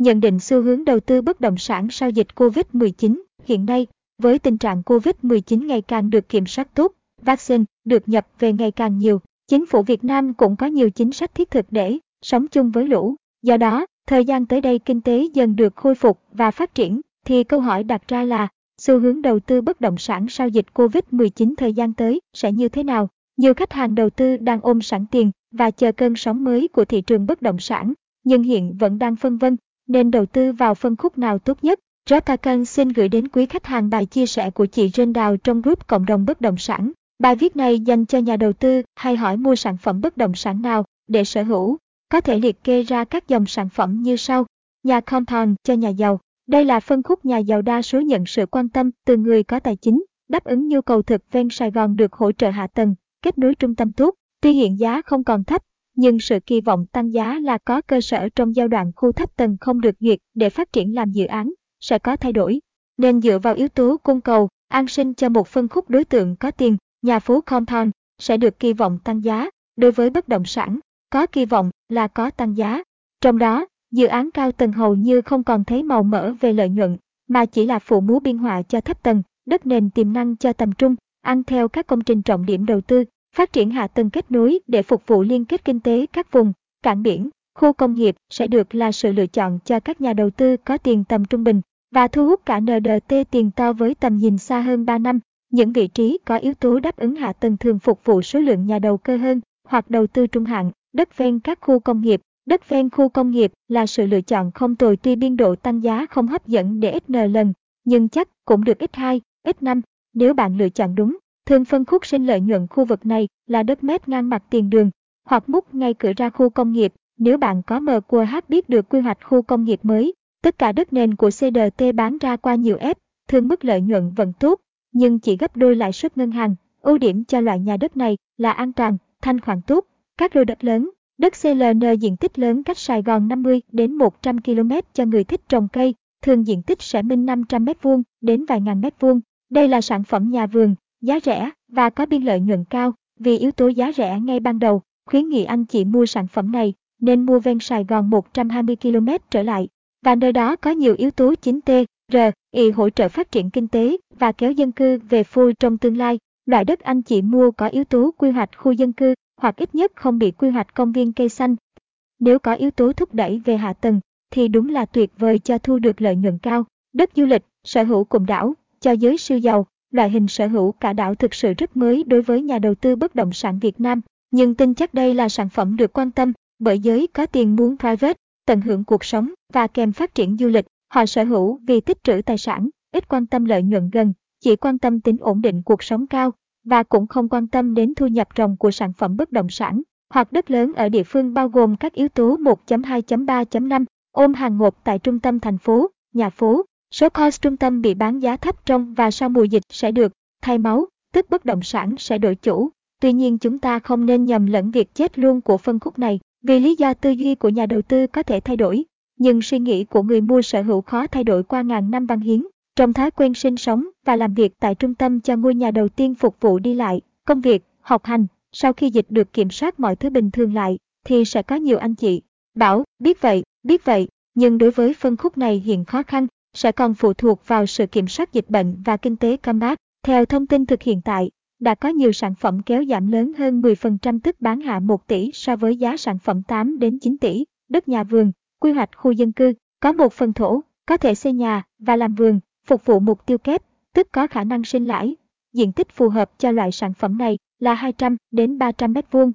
Nhận định xu hướng đầu tư bất động sản sau dịch COVID-19 hiện nay, với tình trạng COVID-19 ngày càng được kiểm soát tốt, vaccine được nhập về ngày càng nhiều, chính phủ Việt Nam cũng có nhiều chính sách thiết thực để sống chung với lũ. Do đó, thời gian tới đây kinh tế dần được khôi phục và phát triển, thì câu hỏi đặt ra là xu hướng đầu tư bất động sản sau dịch COVID-19 thời gian tới sẽ như thế nào? Nhiều khách hàng đầu tư đang ôm sẵn tiền và chờ cơn sóng mới của thị trường bất động sản, nhưng hiện vẫn đang phân vân nên đầu tư vào phân khúc nào tốt nhất. Jotakan xin gửi đến quý khách hàng bài chia sẻ của chị Trên Đào trong group cộng đồng bất động sản. Bài viết này dành cho nhà đầu tư hay hỏi mua sản phẩm bất động sản nào để sở hữu. Có thể liệt kê ra các dòng sản phẩm như sau. Nhà compound cho nhà giàu. Đây là phân khúc nhà giàu đa số nhận sự quan tâm từ người có tài chính, đáp ứng nhu cầu thực ven Sài Gòn được hỗ trợ hạ tầng, kết nối trung tâm tốt. Tuy hiện giá không còn thấp, nhưng sự kỳ vọng tăng giá là có cơ sở trong giai đoạn khu thấp tầng không được duyệt để phát triển làm dự án, sẽ có thay đổi. Nên dựa vào yếu tố cung cầu, an sinh cho một phân khúc đối tượng có tiền, nhà phố compound sẽ được kỳ vọng tăng giá. Đối với bất động sản, có kỳ vọng là có tăng giá. Trong đó, dự án cao tầng hầu như không còn thấy màu mỡ về lợi nhuận, mà chỉ là phụ múa biên họa cho thấp tầng, đất nền tiềm năng cho tầm trung, ăn theo các công trình trọng điểm đầu tư, phát triển hạ tầng kết nối để phục vụ liên kết kinh tế các vùng, cảng biển, khu công nghiệp sẽ được là sự lựa chọn cho các nhà đầu tư có tiền tầm trung bình và thu hút cả NDT tiền to với tầm nhìn xa hơn 3 năm. Những vị trí có yếu tố đáp ứng hạ tầng thường phục vụ số lượng nhà đầu cơ hơn hoặc đầu tư trung hạn, đất ven các khu công nghiệp. Đất ven khu công nghiệp là sự lựa chọn không tồi tuy biên độ tăng giá không hấp dẫn để ít n lần, nhưng chắc cũng được ít 2, ít 5 nếu bạn lựa chọn đúng. Thường phân khúc sinh lợi nhuận khu vực này là đất mét ngang mặt tiền đường, hoặc múc ngay cửa ra khu công nghiệp. Nếu bạn có mờ biết được quy hoạch khu công nghiệp mới, tất cả đất nền của CDT bán ra qua nhiều ép, thường mức lợi nhuận vẫn tốt, nhưng chỉ gấp đôi lãi suất ngân hàng. Ưu điểm cho loại nhà đất này là an toàn, thanh khoản tốt, các lô đất lớn, đất CLN diện tích lớn cách Sài Gòn 50 đến 100 km cho người thích trồng cây, thường diện tích sẽ minh 500 m2 đến vài ngàn mét vuông. Đây là sản phẩm nhà vườn, giá rẻ và có biên lợi nhuận cao. Vì yếu tố giá rẻ ngay ban đầu, khuyến nghị anh chị mua sản phẩm này nên mua ven Sài Gòn 120 km trở lại và nơi đó có nhiều yếu tố chính T, R, Y hỗ trợ phát triển kinh tế và kéo dân cư về phôi trong tương lai. Loại đất anh chị mua có yếu tố quy hoạch khu dân cư hoặc ít nhất không bị quy hoạch công viên cây xanh. Nếu có yếu tố thúc đẩy về hạ tầng thì đúng là tuyệt vời cho thu được lợi nhuận cao. Đất du lịch, sở hữu cùng đảo, cho giới siêu giàu, loại hình sở hữu cả đảo thực sự rất mới đối với nhà đầu tư bất động sản Việt Nam, nhưng tin chắc đây là sản phẩm được quan tâm bởi giới có tiền muốn private, tận hưởng cuộc sống và kèm phát triển du lịch. Họ sở hữu vì tích trữ tài sản, ít quan tâm lợi nhuận gần, chỉ quan tâm tính ổn định cuộc sống cao và cũng không quan tâm đến thu nhập ròng của sản phẩm bất động sản hoặc đất lớn ở địa phương bao gồm các yếu tố 1.2.3.5 ôm hàng ngột tại trung tâm thành phố, nhà phố, Số cost trung tâm bị bán giá thấp trong và sau mùa dịch sẽ được thay máu, tức bất động sản sẽ đổi chủ. Tuy nhiên chúng ta không nên nhầm lẫn việc chết luôn của phân khúc này, vì lý do tư duy của nhà đầu tư có thể thay đổi, nhưng suy nghĩ của người mua sở hữu khó thay đổi qua ngàn năm văn hiến. Trong thói quen sinh sống và làm việc tại trung tâm cho ngôi nhà đầu tiên phục vụ đi lại, công việc, học hành, sau khi dịch được kiểm soát mọi thứ bình thường lại, thì sẽ có nhiều anh chị bảo, biết vậy, biết vậy, nhưng đối với phân khúc này hiện khó khăn, sẽ còn phụ thuộc vào sự kiểm soát dịch bệnh và kinh tế comeback. Theo thông tin thực hiện tại, đã có nhiều sản phẩm kéo giảm lớn hơn 10% tức bán hạ 1 tỷ so với giá sản phẩm 8 đến 9 tỷ. Đất nhà vườn, quy hoạch khu dân cư, có một phần thổ, có thể xây nhà và làm vườn, phục vụ mục tiêu kép, tức có khả năng sinh lãi. Diện tích phù hợp cho loại sản phẩm này là 200 đến 300 m2.